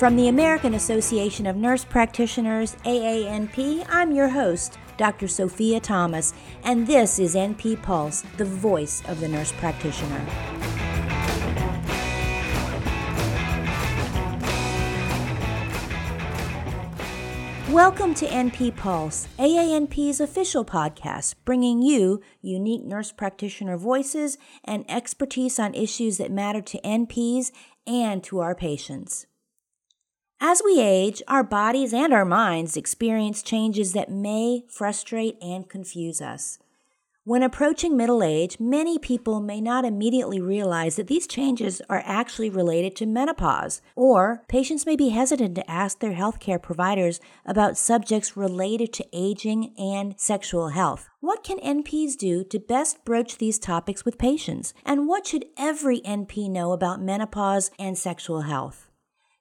From the American Association of Nurse Practitioners, AANP, I'm your host, Dr. Sophia Thomas, and this is NP Pulse, the voice of the nurse practitioner. Welcome to NP Pulse, AANP's official podcast, bringing you unique nurse practitioner voices and expertise on issues that matter to NPs and to our patients. As we age, our bodies and our minds experience changes that may frustrate and confuse us. When approaching middle age, many people may not immediately realize that these changes are actually related to menopause, or patients may be hesitant to ask their healthcare providers about subjects related to aging and sexual health. What can NPs do to best broach these topics with patients? And what should every NP know about menopause and sexual health?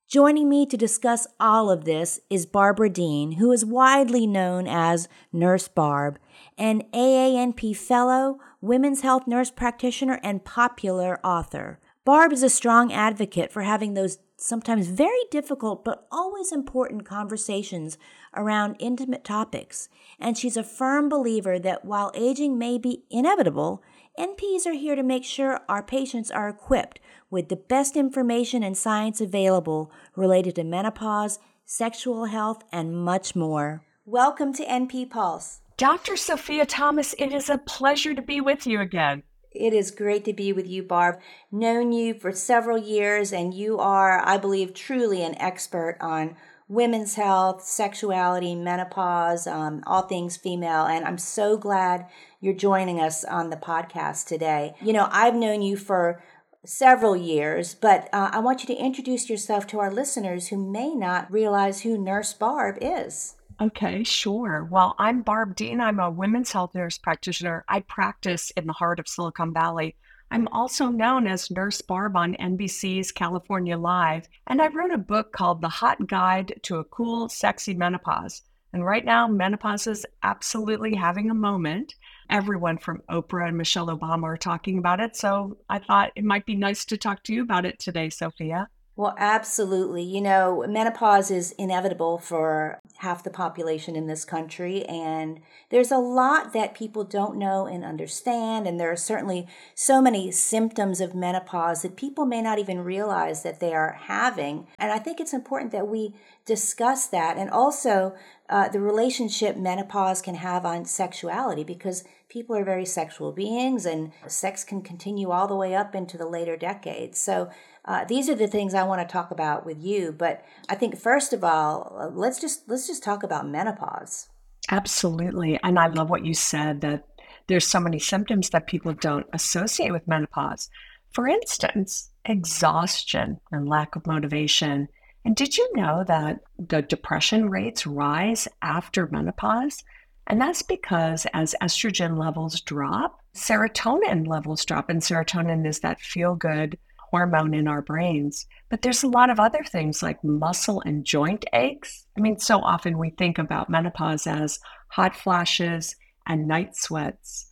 Joining me to discuss all of this is Barbara Dehn, who is widely known as Nurse Barb, an AANP Fellow, Women's Health Nurse Practitioner, and popular author. Barb is a strong advocate for having those sometimes very difficult but always important conversations around intimate topics, and she's a firm believer that while aging may be inevitable, NPs are here to make sure our patients are equipped with the best information and science available related to menopause, sexual health, and much more. Welcome to NP Pulse. Dr. Sophia Thomas, it is a pleasure to be with you again. It is great to be with you, Barb. Known you for several years, and you are, I believe, truly an expert on women's health, sexuality, menopause, um, all things female. And I'm so glad you're joining us on the podcast today. You know, I've known you for several years, but uh, I want you to introduce yourself to our listeners who may not realize who Nurse Barb is. Okay, sure. Well, I'm Barb Dehn. I'm a women's health nurse practitioner. I practice in the heart of Silicon Valley. I'm also known as Nurse Barb on NBC's California Live, and I wrote a book called The Hot Guide to a Cool, Sexy Menopause. And right now, menopause is absolutely having a moment everyone from Oprah and Michelle Obama are talking about it. So I thought it might be nice to talk to you about it today, Sophia. Well, absolutely. You know, menopause is inevitable for half the population in this country, and there's a lot that people don't know and understand. And there are certainly so many symptoms of menopause that people may not even realize that they are having. And I think it's important that we discuss that and also uh, the relationship menopause can have on sexuality because people are very sexual beings and sex can continue all the way up into the later decades. So uh, these are the things I want to talk about with you. But I think first of all, uh, let's just let's just talk about menopause. Absolutely, and I love what you said that there's so many symptoms that people don't associate with menopause. For instance, exhaustion and lack of motivation. And did you know that the depression rates rise after menopause? And that's because as estrogen levels drop, serotonin levels drop. And serotonin is that feel good hormone in our brains. But there's a lot of other things like muscle and joint aches. I mean, so often we think about menopause as hot flashes and night sweats.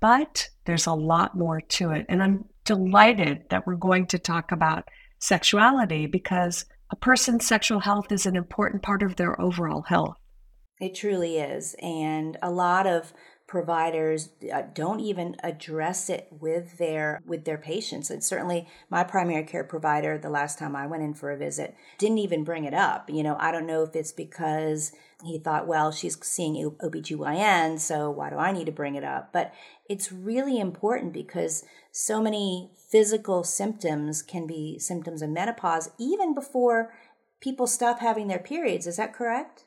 But there's a lot more to it. And I'm delighted that we're going to talk about sexuality because a person's sexual health is an important part of their overall health. It truly is. And a lot of providers uh, don't even address it with their with their patients and certainly my primary care provider the last time I went in for a visit didn't even bring it up you know I don't know if it's because he thought well she's seeing OBGYN so why do I need to bring it up but it's really important because so many physical symptoms can be symptoms of menopause even before people stop having their periods is that correct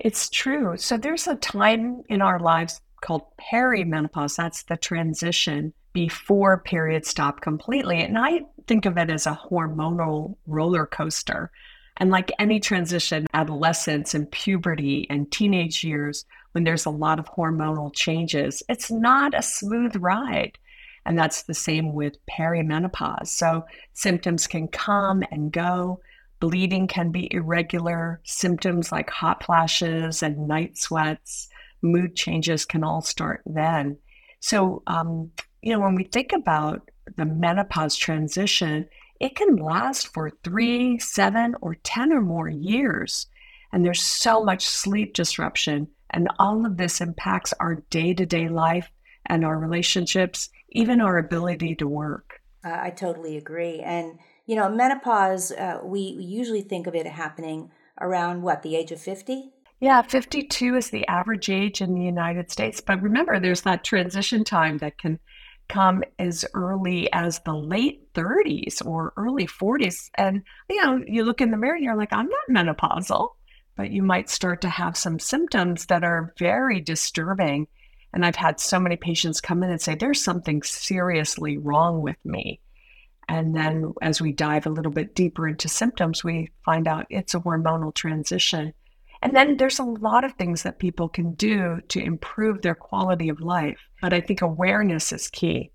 it's true. So there's a time in our lives called perimenopause. That's the transition before periods stop completely. And I think of it as a hormonal roller coaster. And like any transition, adolescence and puberty and teenage years, when there's a lot of hormonal changes, it's not a smooth ride. And that's the same with perimenopause. So symptoms can come and go. Bleeding can be irregular. Symptoms like hot flashes and night sweats, mood changes can all start then. So, um, you know, when we think about the menopause transition, it can last for three, seven, or 10 or more years. And there's so much sleep disruption. And all of this impacts our day to day life and our relationships, even our ability to work. Uh, I totally agree. And, you know, menopause, uh, we usually think of it happening around what, the age of 50? Yeah, 52 is the average age in the United States. But remember, there's that transition time that can come as early as the late 30s or early 40s. And, you know, you look in the mirror and you're like, I'm not menopausal, but you might start to have some symptoms that are very disturbing. And I've had so many patients come in and say, There's something seriously wrong with me. And then as we dive a little bit deeper into symptoms, we find out it's a hormonal transition. And then there's a lot of things that people can do to improve their quality of life. But I think awareness is key.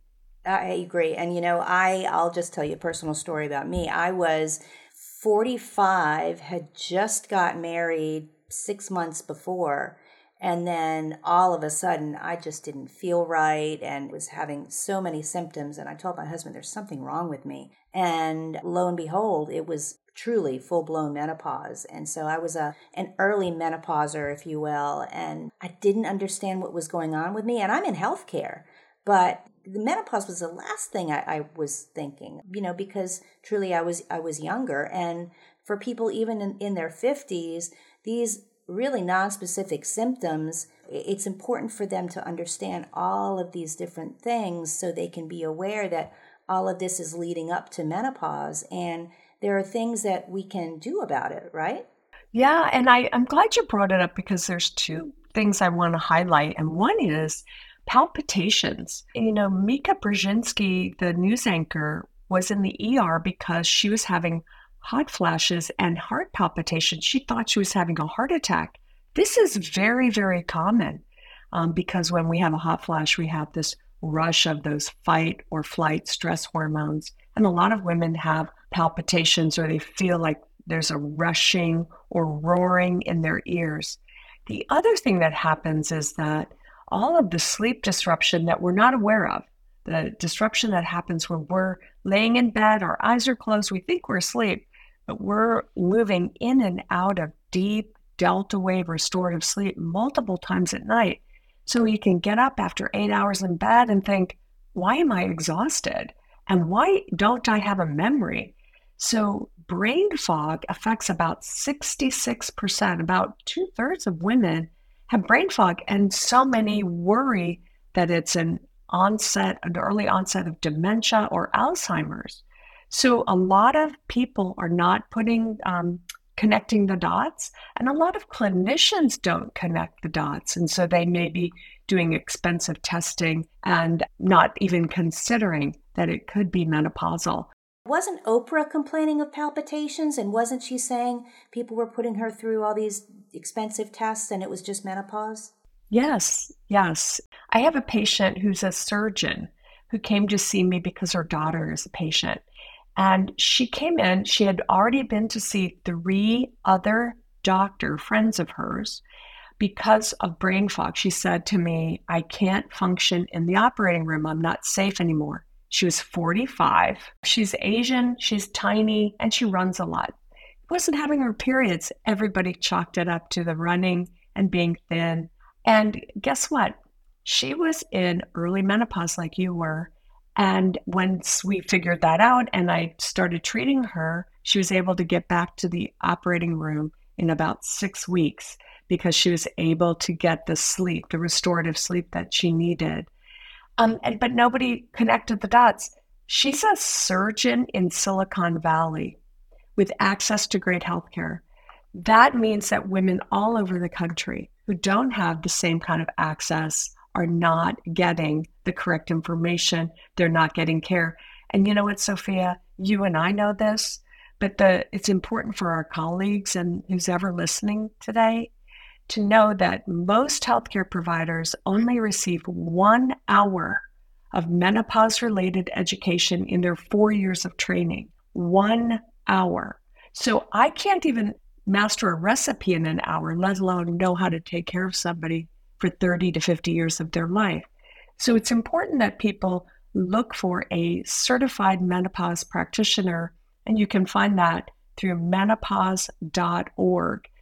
I agree. And you know, I I'll just tell you a personal story about me. I was 45, had just got married 6 months before, and then all of a sudden I just didn't feel right and was having so many symptoms and I told my husband there's something wrong with me. And lo and behold, it was truly full blown menopause. And so I was a an early menopauser, if you will, and I didn't understand what was going on with me. And I'm in healthcare, but the menopause was the last thing I, I was thinking, you know, because truly I was I was younger. And for people even in, in their fifties, these really non-specific symptoms it's important for them to understand all of these different things so they can be aware that all of this is leading up to menopause and there are things that we can do about it, right? Yeah, and I, I'm glad you brought it up because there's two things I want to highlight. And one is palpitations. You know, Mika Brzezinski, the news anchor, was in the ER because she was having hot flashes and heart palpitations. She thought she was having a heart attack. This is very, very common um, because when we have a hot flash, we have this rush of those fight or flight stress hormones. And a lot of women have palpitations or they feel like there's a rushing or roaring in their ears. The other thing that happens is that all of the sleep disruption that we're not aware of, the disruption that happens when we're laying in bed, our eyes are closed, we think we're asleep, but we're moving in and out of deep delta wave restorative sleep multiple times at night. So you can get up after eight hours in bed and think, why am I exhausted? And why don't I have a memory? So, brain fog affects about 66%, about two thirds of women have brain fog, and so many worry that it's an onset, an early onset of dementia or Alzheimer's. So, a lot of people are not putting, um, connecting the dots, and a lot of clinicians don't connect the dots. And so they may be doing expensive testing and not even considering that it could be menopausal. Wasn't Oprah complaining of palpitations? And wasn't she saying people were putting her through all these expensive tests and it was just menopause? Yes, yes. I have a patient who's a surgeon who came to see me because her daughter is a patient. And she came in, she had already been to see three other doctor friends of hers because of brain fog. She said to me, I can't function in the operating room. I'm not safe anymore. She was 45. She's Asian, she's tiny, and she runs a lot. Wasn't having her periods. Everybody chalked it up to the running and being thin. And guess what? She was in early menopause, like you were. And once we figured that out and I started treating her, she was able to get back to the operating room in about six weeks because she was able to get the sleep, the restorative sleep that she needed. Um, and, but nobody connected the dots. She's a surgeon in Silicon Valley with access to great health care. That means that women all over the country who don't have the same kind of access are not getting the correct information. They're not getting care. And you know what, Sophia? You and I know this, but the, it's important for our colleagues and who's ever listening today to know that most healthcare providers only receive one hour of menopause related education in their four years of training. One hour. So I can't even master a recipe in an hour, let alone know how to take care of somebody for 30 to 50 years of their life. So it's important that people look for a certified menopause practitioner And you can find that through menopause.org.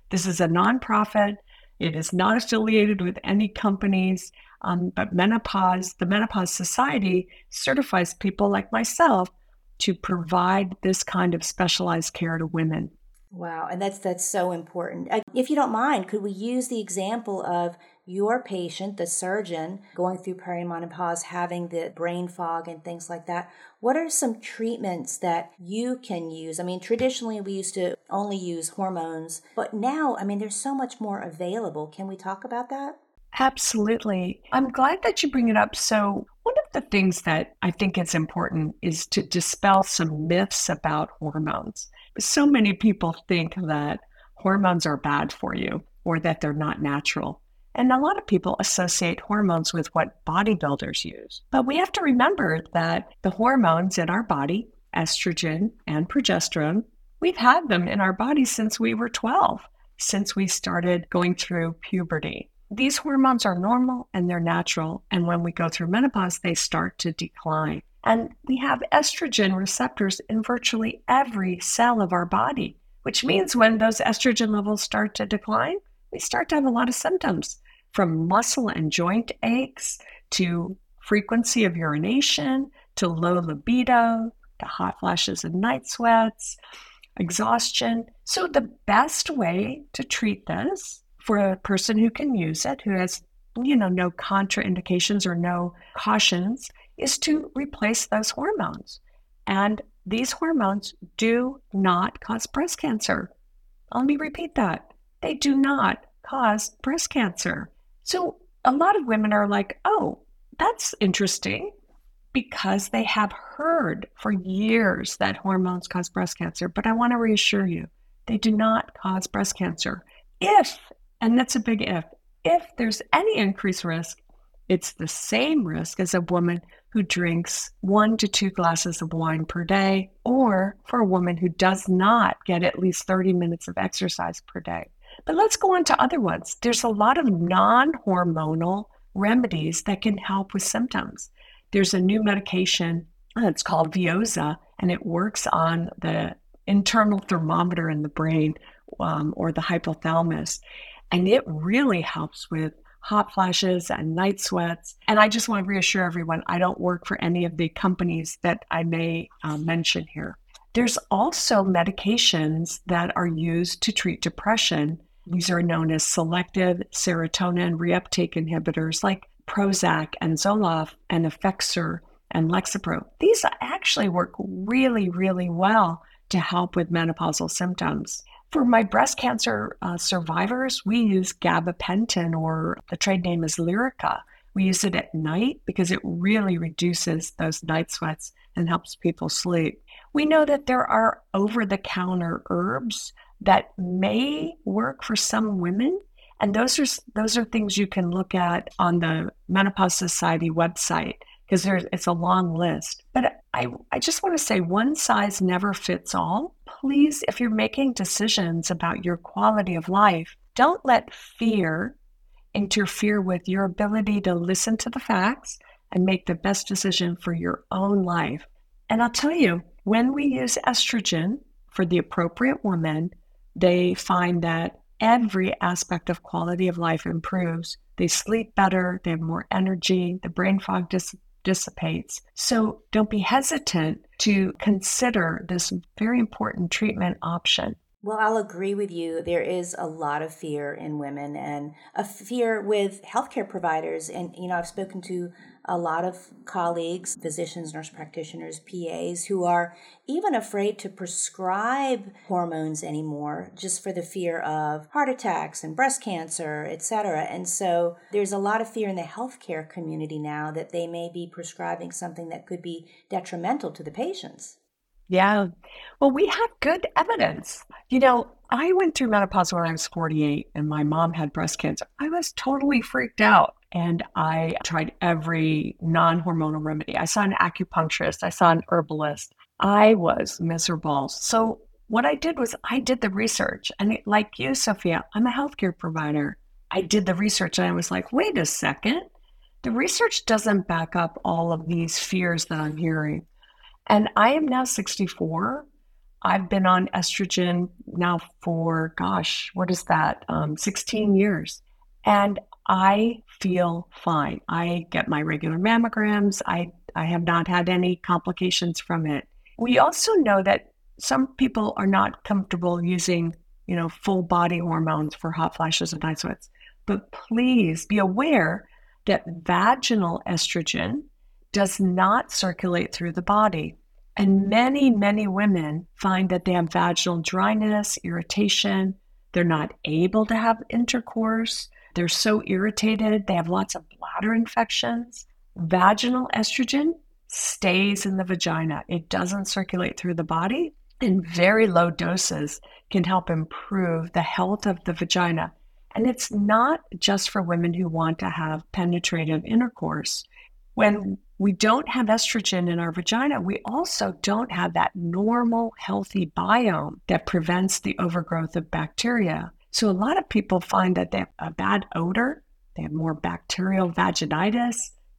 This is a nonprofit. It is not affiliated with any companies, um, but menopause, the Menopause Society certifies people like myself to provide this kind of specialized care to women. Wow, and that's that's so important. Uh, if you don't mind, could we use the example of your patient, the surgeon, going through perimenopause, having the brain fog and things like that? What are some treatments that you can use? I mean, traditionally we used to only use hormones, but now, I mean, there's so much more available. Can we talk about that? Absolutely. I'm glad that you bring it up. So, one of the things that I think is important is to dispel some myths about hormones so many people think that hormones are bad for you or that they're not natural. And a lot of people associate hormones with what bodybuilders use. But we have to remember that the hormones in our body, estrogen and progesterone, we've had them in our body since we were 12, since we started going through puberty. These hormones are normal and they're natural. And when we go through menopause, they start to decline. And we have estrogen receptors in virtually every cell of our body, which means when those estrogen levels start to decline, we start to have a lot of symptoms from muscle and joint aches to frequency of urination to low libido to hot flashes and night sweats, exhaustion. So, the best way to treat this for a person who can use it, who has you know no contraindications or no cautions is to replace those hormones. And these hormones do not cause breast cancer. Let me repeat that. They do not cause breast cancer. So a lot of women are like, oh, that's interesting because they have heard for years that hormones cause breast cancer. But I want to reassure you, they do not cause breast cancer. If, and that's a big if, if there's any increased risk, it's the same risk as a woman who drinks one to two glasses of wine per day, or for a woman who does not get at least 30 minutes of exercise per day. But let's go on to other ones. There's a lot of non hormonal remedies that can help with symptoms. There's a new medication, uh, it's called Veozah, and it works on the internal thermometer in the brain um, or the hypothalamus. And it really helps with hot flashes and night sweats. And I just want to reassure everyone I don't work for any of the companies that I may uh, mention here. There's also medications that are used to treat depression. These are known as selective serotonin reuptake inhibitors like Prozac and Zoloft and Effexor and Lexapro. These actually work really, really well to help with menopausal symptoms. For my breast cancer uh, survivors, we use gabapentin, or the trade name is Lyrica. We use it at night because it really reduces those night sweats and helps people sleep. We know that there are over the counter herbs that may work for some women. And those are those are things you can look at on the Menopause Society website because there's it's a long list. But I, I just want to say one size never fits all. Please, if you're making decisions about your quality of life, don't let fear interfere with your ability to listen to the facts and make the best decision for your own life. And I'll tell you, when we use estrogen for the appropriate woman, they find that every aspect of quality of life improves. They sleep better, they have more energy, the brain fog dis- dissipates. So don't be hesitant to consider this very important treatment option. Well, I'll agree with you. There is a lot of fear in women and a fear with healthcare providers. And, you know, I've spoken to a lot of colleagues, physicians, nurse practitioners, PAs, who are even afraid to prescribe hormones anymore just for the fear of heart attacks and breast cancer, etc. And so there's a lot of fear in the healthcare community now that they may be prescribing something that could be detrimental to the patients. Yeah. Well, we have good evidence. You know, I went through menopause when I was 48 and my mom had breast cancer. I was totally freaked out and I tried every non hormonal remedy. I saw an acupuncturist, I saw an herbalist. I was miserable. So, what I did was I did the research. And like you, Sophia, I'm a healthcare provider. I did the research and I was like, wait a second. The research doesn't back up all of these fears that I'm hearing. And I am now 64. I've been on estrogen now for, gosh, what is that? Um, 16 years. And I feel fine. I get my regular mammograms. I, I have not had any complications from it. We also know that some people are not comfortable using, you know, full body hormones for hot flashes and night sweats. But please be aware that vaginal estrogen does not circulate through the body. And many, many women find that they have vaginal dryness, irritation. They're not able to have intercourse. They're so irritated. They have lots of bladder infections. Vaginal estrogen stays in the vagina, it doesn't circulate through the body. And very low doses can help improve the health of the vagina. And it's not just for women who want to have penetrative intercourse. When we don't have estrogen in our vagina, we also don't have that normal, healthy biome that prevents the overgrowth of bacteria. So, a lot of people find that they have a bad odor, they have more bacterial vaginitis,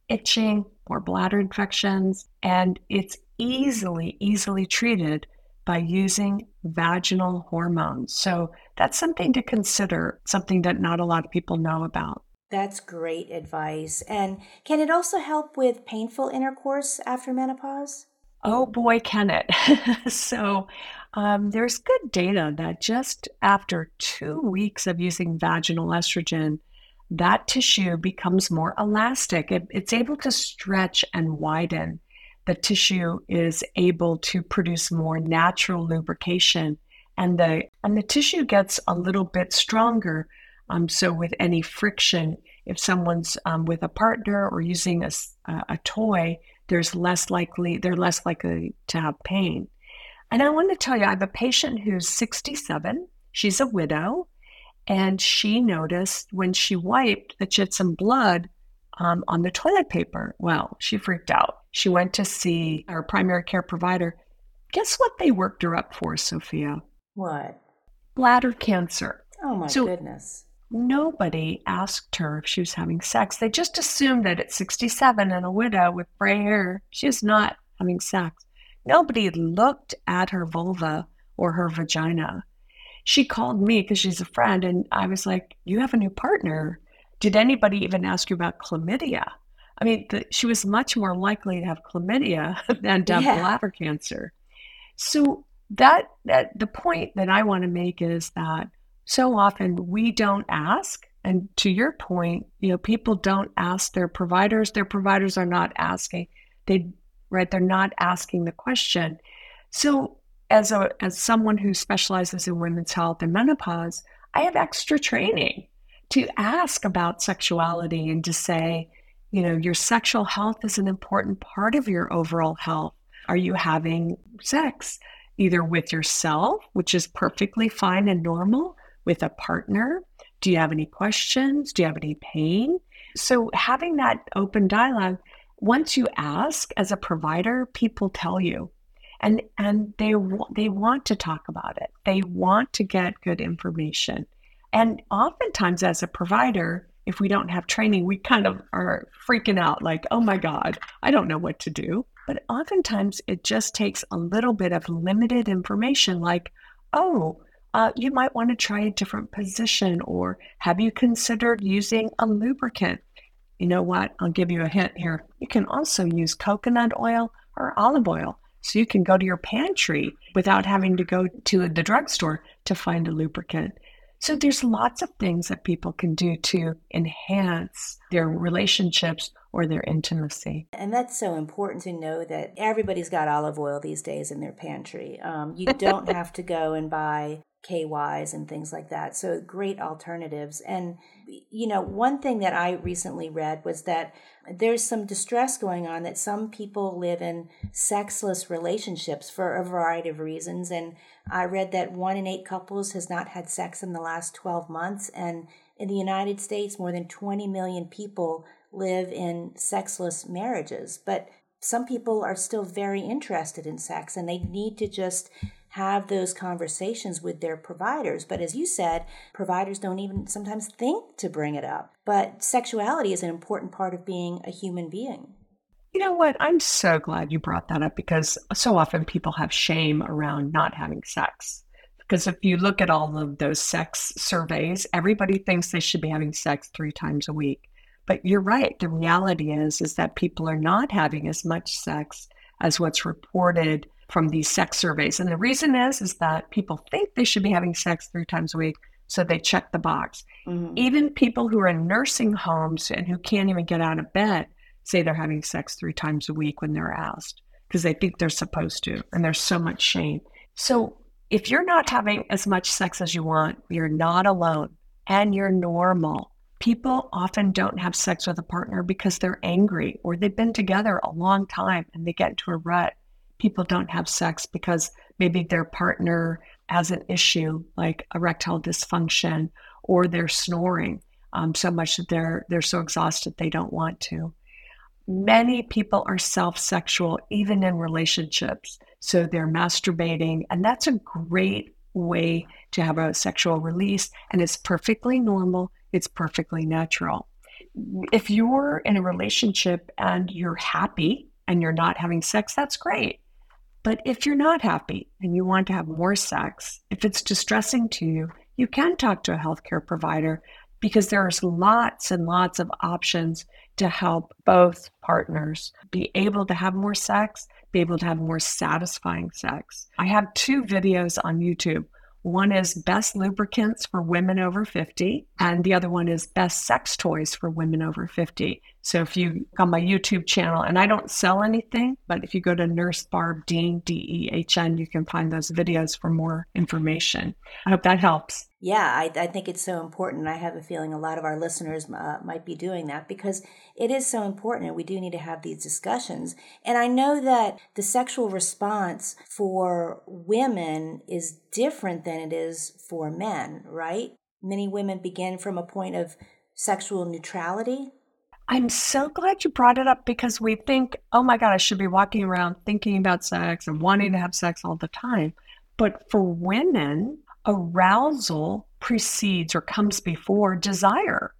itching, more bladder infections, and it's easily, easily treated by using vaginal hormones. So, that's something to consider, something that not a lot of people know about. That's great advice. And can it also help with painful intercourse after menopause? Oh boy, can it. so, um, there's good data that just after two weeks of using vaginal estrogen, that tissue becomes more elastic. It, it's able to stretch and widen. The tissue is able to produce more natural lubrication, and the and the tissue gets a little bit stronger um, so, with any friction, if someone's um, with a partner or using a, a toy, there's less likely they're less likely to have pain. And I want to tell you, I have a patient who's 67. She's a widow, and she noticed when she wiped that she had some blood um, on the toilet paper. Well, she freaked out. She went to see our primary care provider. Guess what they worked her up for, Sophia? What? Bladder cancer. Oh my so, goodness nobody asked her if she was having sex. They just assumed that at 67 and a widow with gray hair, she was not having sex. Nobody looked at her vulva or her vagina. She called me because she's a friend, and I was like, You have a new partner. Did anybody even ask you about chlamydia? I mean, the, she was much more likely to have chlamydia than to have yeah. bladder cancer. So that that the point that I want to make is that so often we don't ask. And to your point, you know, people don't ask their providers. Their providers are not asking. They right, they're not asking the question. So as a as someone who specializes in women's health and menopause, I have extra training to ask about sexuality and to say, you know, your sexual health is an important part of your overall health. Are you having sex either with yourself, which is perfectly fine and normal, with a partner? Do you have any questions? Do you have any pain? So, having that open dialogue, once you ask as a provider, people tell you. And, and they, they want to talk about it. They want to get good information. And oftentimes, as a provider, if we don't have training, we kind of are freaking out like, oh my God, I don't know what to do. But oftentimes, it just takes a little bit of limited information like, oh, uh, you might want to try a different position or have you considered using a lubricant? You know what? I'll give you a hint here. You can also use coconut oil or olive oil. So you can go to your pantry without having to go to the drugstore to find a lubricant. So there's lots of things that people can do to enhance their relationships or their intimacy. And that's so important to know that everybody's got olive oil these days in their pantry. Um, you don't have to go and buy KYs and things like that. So great alternatives. And, you know, one thing that I recently read was that there's some distress going on that some people live in sexless relationships for a variety of reasons. And I read that one in eight couples has not had sex in the last 12 months. And in the United States, more than 20 million people live in sexless marriages. But some people are still very interested in sex and they need to just have those conversations with their providers. But as you said, providers don't even sometimes think to bring it up. But sexuality is an important part of being a human being. You know what? I'm so glad you brought that up because so often people have shame around not having sex. Because if you look at all of those sex surveys, everybody thinks they should be having sex three times a week. But you're right. The reality is is that people are not having as much sex as what's reported from these sex surveys. And the reason is is that people think they should be having sex three times a week, so they check the box. Mm-hmm. Even people who are in nursing homes and who can't even get out of bed say they're having sex three times a week when they're asked because they think they're supposed to, and there's so much shame. So if you're not having as much sex as you want, you're not alone and you're normal. People often don't have sex with a partner because they're angry or they've been together a long time and they get into a rut. People don't have sex because maybe their partner has an issue like erectile dysfunction or they're snoring um, so much that they're they're so exhausted they don't want to. Many people are self-sexual even in relationships, so they're masturbating, and that's a great way to have a sexual release, and it's perfectly normal it's perfectly natural. If you're in a relationship and you're happy and you're not having sex, that's great. But if you're not happy and you want to have more sex, if it's distressing to you, you can talk to a healthcare provider because there's lots and lots of options to help both partners be able to have more sex, be able to have more satisfying sex. I have two videos on YouTube. One is best lubricants for women over 50, and the other one is best sex toys for women over 50. So if you on my YouTube channel, and I don't sell anything, but if you go to Nurse Barb Dehn, D E H N, you can find those videos for more information. I hope that helps. Yeah, I, I think it's so important. I have a feeling a lot of our listeners uh, might be doing that because it is so important and we do need to have these discussions. And I know that the sexual response for women is different than it is for men, right? Many women begin from a point of sexual neutrality I'm so glad you brought it up because we think, oh my God, I should be walking around thinking about sex and wanting to have sex all the time. But for women, arousal precedes or comes before desire.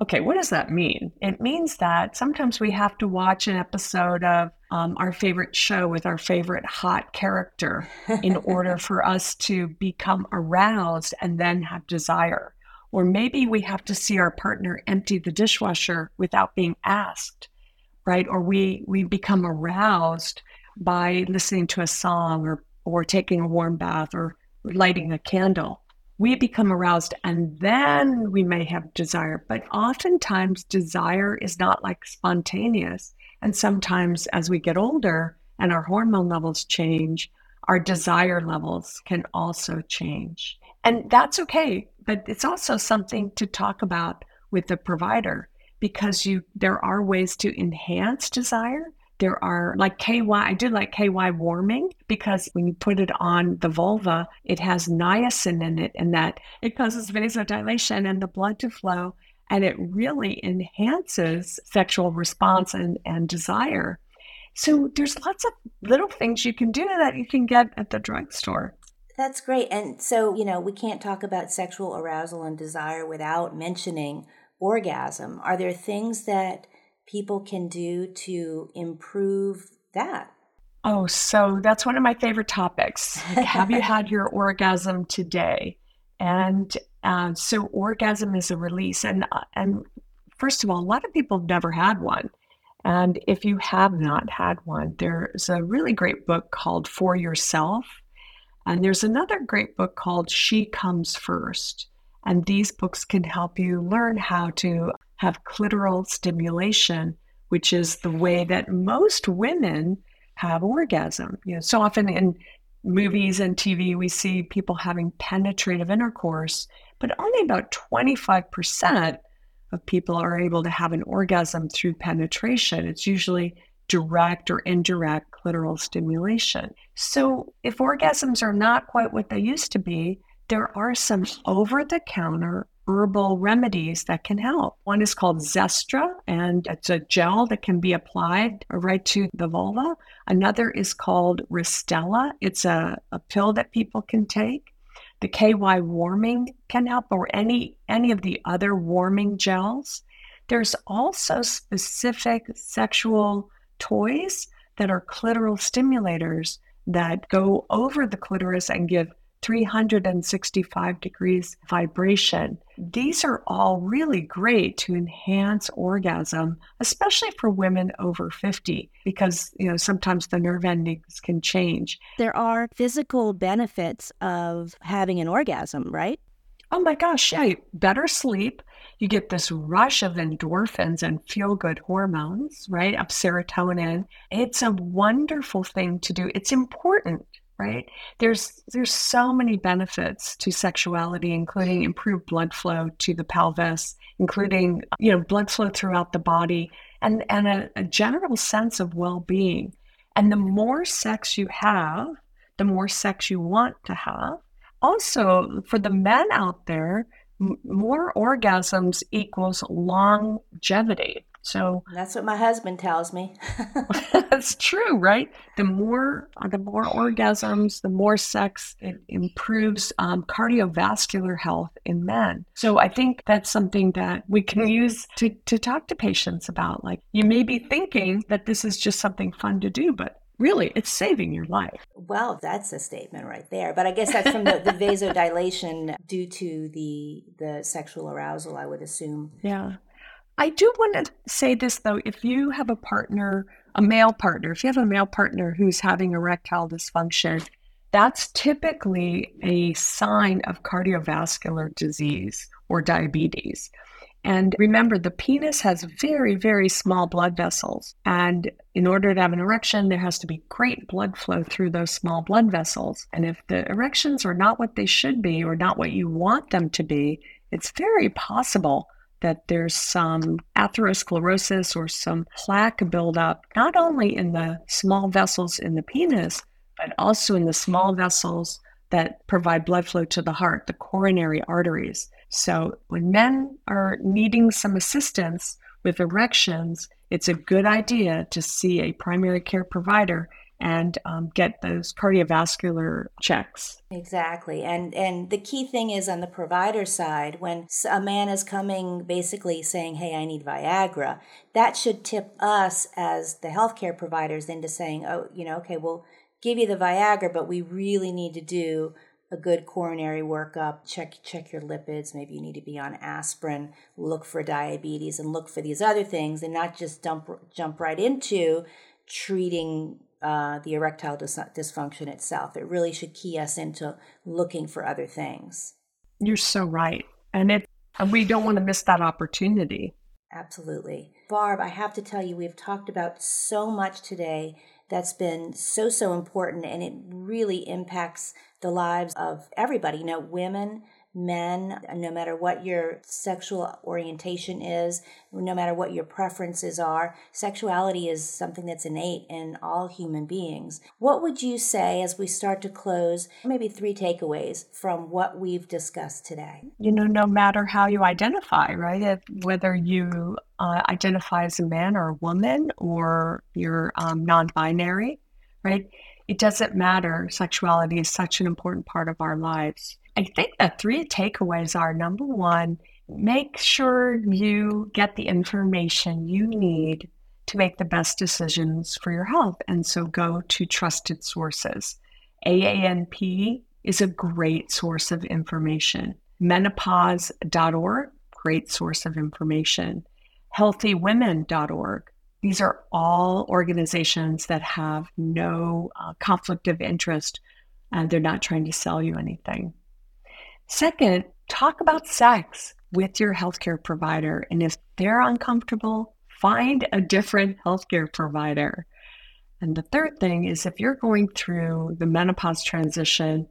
Okay, what does that mean? It means that sometimes we have to watch an episode of um, our favorite show with our favorite hot character in order for us to become aroused and then have desire. Or maybe we have to see our partner empty the dishwasher without being asked, right? Or we, we become aroused by listening to a song or, or taking a warm bath or lighting a candle. We become aroused and then we may have desire. But oftentimes, desire is not like spontaneous. And sometimes, as we get older and our hormone levels change, our desire levels can also change. And that's okay but it's also something to talk about with the provider because you there are ways to enhance desire there are like KY, I do like KY warming because when you put it on the vulva, it has niacin in it and that it causes vasodilation and the blood to flow. And it really enhances sexual response and, and desire. So there's lots of little things you can do that you can get at the drugstore. That's great. And so, you know, we can't talk about sexual arousal and desire without mentioning orgasm. Are there things that people can do to improve that? Oh, so that's one of my favorite topics. Have you had your orgasm today? And uh, so, orgasm is a release, and uh, and first of all, a lot of people have never had one. And if you have not had one, there's a really great book called For Yourself and there's another great book called She Comes First. And these books can help you learn how to have clitoral stimulation, which is the way that most women have orgasm. You know, so often in movies and TV, we see people having penetrative intercourse, but only about 25% of people are able to have an orgasm through penetration. It's usually direct or indirect clitoral stimulation. So, if orgasms are not quite what they used to be, there are some over the counter herbal remedies that can help. One is called Zestra, and it's a gel that can be applied right to the vulva. Another is called Ristela, it's a, a pill that people can take. The KY warming can help, or any, any of the other warming gels. There's also specific sexual toys that are clitoral stimulators that go over the clitoris and give 365 degrees vibration. These are all really great to enhance orgasm, especially for women over 50, because you know sometimes the nerve endings can change. There are physical benefits of having an orgasm, right? Oh my gosh, yeah, better sleep. You get this rush of endorphins and feel good hormones, right? Of serotonin. It's a wonderful thing to do. It's important right there's there's so many benefits to sexuality including improved blood flow to the pelvis including you know blood flow throughout the body and and a, a general sense of well-being and the more sex you have the more sex you want to have also for the men out there more orgasms equals longevity so that's what my husband tells me. that's true, right? The more the more orgasms, the more sex, it improves um, cardiovascular health in men. So I think that's something that we can use to to talk to patients about. Like you may be thinking that this is just something fun to do, but really it's saving your life. Well that's a statement right there but i guess that's from the, the vasodilation due to the the sexual arousal i would assume. Yeah. I do want to say this though. If you have a partner, a male partner, if you have a male partner who's having erectile dysfunction, that's typically a sign of cardiovascular disease or diabetes. And remember, the penis has very, very small blood vessels. And in order to have an erection, there has to be great blood flow through those small blood vessels. And if the erections are not what they should be or not what you want them to be, it's very possible that there's some atherosclerosis or some plaque buildup, not only in the small vessels in the penis, but also in the small vessels that provide blood flow to the heart, the coronary arteries. So when men are needing some assistance with erections, it's a good idea to see a primary care provider and um, get those cardiovascular checks. Exactly. And and the key thing is on the provider side when a man is coming basically saying, "Hey, I need Viagra." That should tip us as the healthcare providers into saying, "Oh, you know, okay, we'll give you the Viagra, but we really need to do a good coronary workup, check check your lipids, maybe you need to be on aspirin, look for diabetes and look for these other things and not just dump jump right into treating uh, the erectile dis- dysfunction itself. It really should key us into looking for other things. You're so right. And it and we don't want to miss that opportunity. Absolutely. Barb, I have to tell you, we've talked about so much today that's been so, so important, and it really impacts the lives of everybody. You know, women, men, no matter what your sexual orientation is, no matter what your preferences are, sexuality is something that's innate in all human beings. What would you say as we start to close, maybe three takeaways from what we've discussed today? You know, no matter how you identify, right? If, whether you uh, identify as a man or a woman or you're um, non binary, right? It doesn't matter. Sexuality is such an important part of our lives. I think the three takeaways are number one, make sure you get the information you need to make the best decisions for your health. And so go to trusted sources. AANP is a great source of information. Menopause.org, great source of information. Healthywomen.org. These are all organizations that have no uh, conflict of interest and they're not trying to sell you anything. Second, talk about sex with your healthcare provider. And if they're uncomfortable, find a different healthcare provider. And the third thing is if you're going through the menopause transition,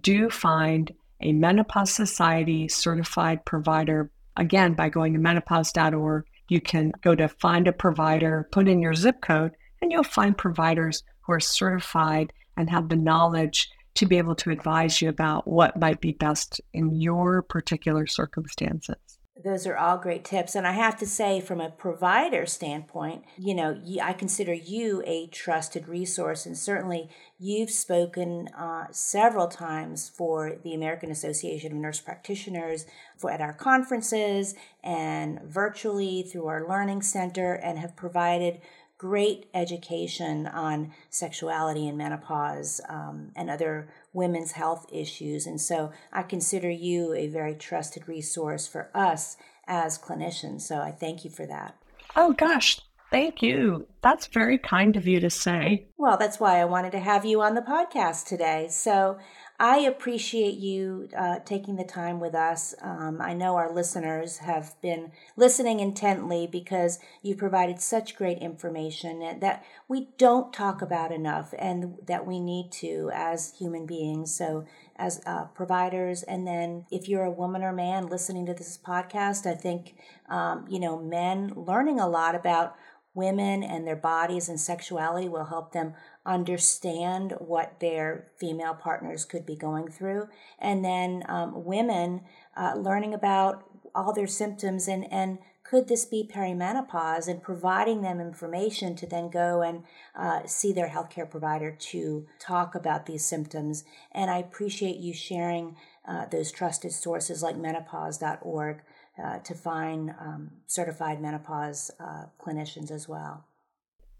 do find a Menopause Society certified provider. Again, by going to menopause.org, you can go to find a provider, put in your zip code, and you'll find providers who are certified and have the knowledge to be able to advise you about what might be best in your particular circumstances. Those are all great tips. And I have to say, from a provider standpoint, you know, I consider you a trusted resource. And certainly you've spoken uh, several times for the American Association of Nurse Practitioners for, at our conferences and virtually through our learning center and have provided great education on sexuality and menopause um, and other women's health issues. And so I consider you a very trusted resource for us as clinicians. So I thank you for that. Oh, gosh. Thank you. That's very kind of you to say. Well, that's why I wanted to have you on the podcast today. So I appreciate you uh, taking the time with us. Um, I know our listeners have been listening intently because you provided such great information that we don't talk about enough and that we need to as human beings. So, as uh, providers, and then if you're a woman or man listening to this podcast, I think, um, you know, men learning a lot about women and their bodies and sexuality will help them understand what their female partners could be going through. And then um, women uh, learning about all their symptoms and, and could this be perimenopause and providing them information to then go and uh, see their healthcare provider to talk about these symptoms. And I appreciate you sharing uh, those trusted sources like menopause.org uh, to find um, certified menopause uh, clinicians as well.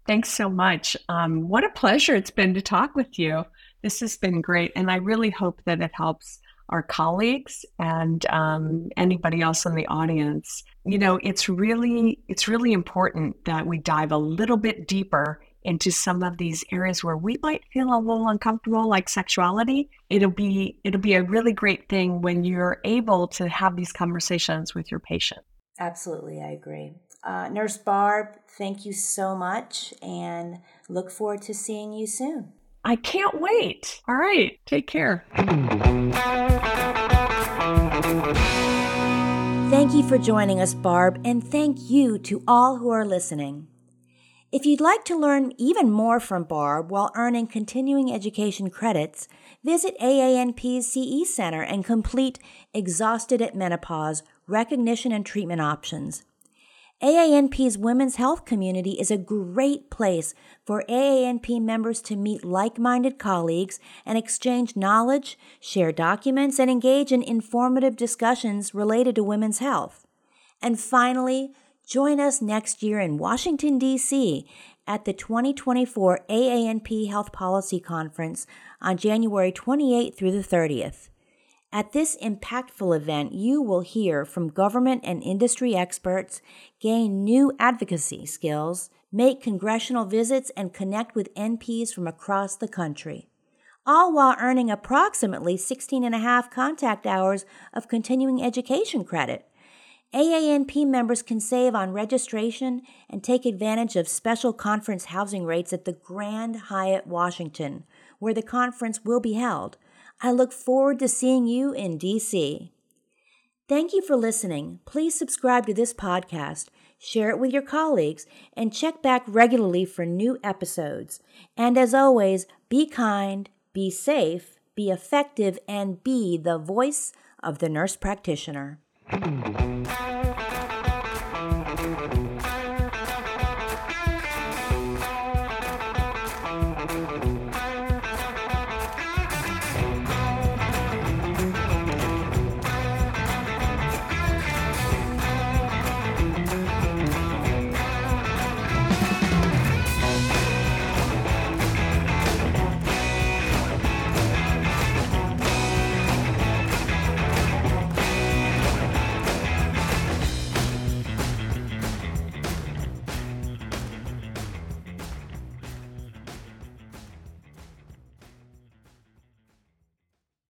Thanks so much. Um, what a pleasure it's been to talk with you. This has been great, and I really hope that it helps our colleagues and um, anybody else in the audience. You know, it's really it's really important that we dive a little bit deeper into some of these areas where we might feel a little uncomfortable like sexuality it'll be it'll be a really great thing when you're able to have these conversations with your patient absolutely i agree uh, nurse barb thank you so much and look forward to seeing you soon i can't wait all right take care Thank you for joining us, Barb, and thank you to all who are listening. If you'd like to learn even more from Barb while earning continuing education credits, visit AANP's CE Center and complete Exhausted at Menopause Recognition and Treatment Options. AANP's women's health community is a great place for AANP members to meet like minded colleagues and exchange knowledge, share documents, and engage in informative discussions related to women's health. And finally, Join us next year in Washington, D.C. at the 2024 AANP Health Policy Conference on January 28th through the 30th. At this impactful event, you will hear from government and industry experts, gain new advocacy skills, make congressional visits, and connect with NPs from across the country, all while earning approximately 16 and a half contact hours of continuing education credit AANP members can save on registration and take advantage of special conference housing rates at the Grand Hyatt Washington, where the conference will be held. I look forward to seeing you in DC. Thank you for listening. Please subscribe to this podcast, share it with your colleagues, and check back regularly for new episodes. And as always, be kind, be safe, be effective, and be the voice of the nurse practitioner.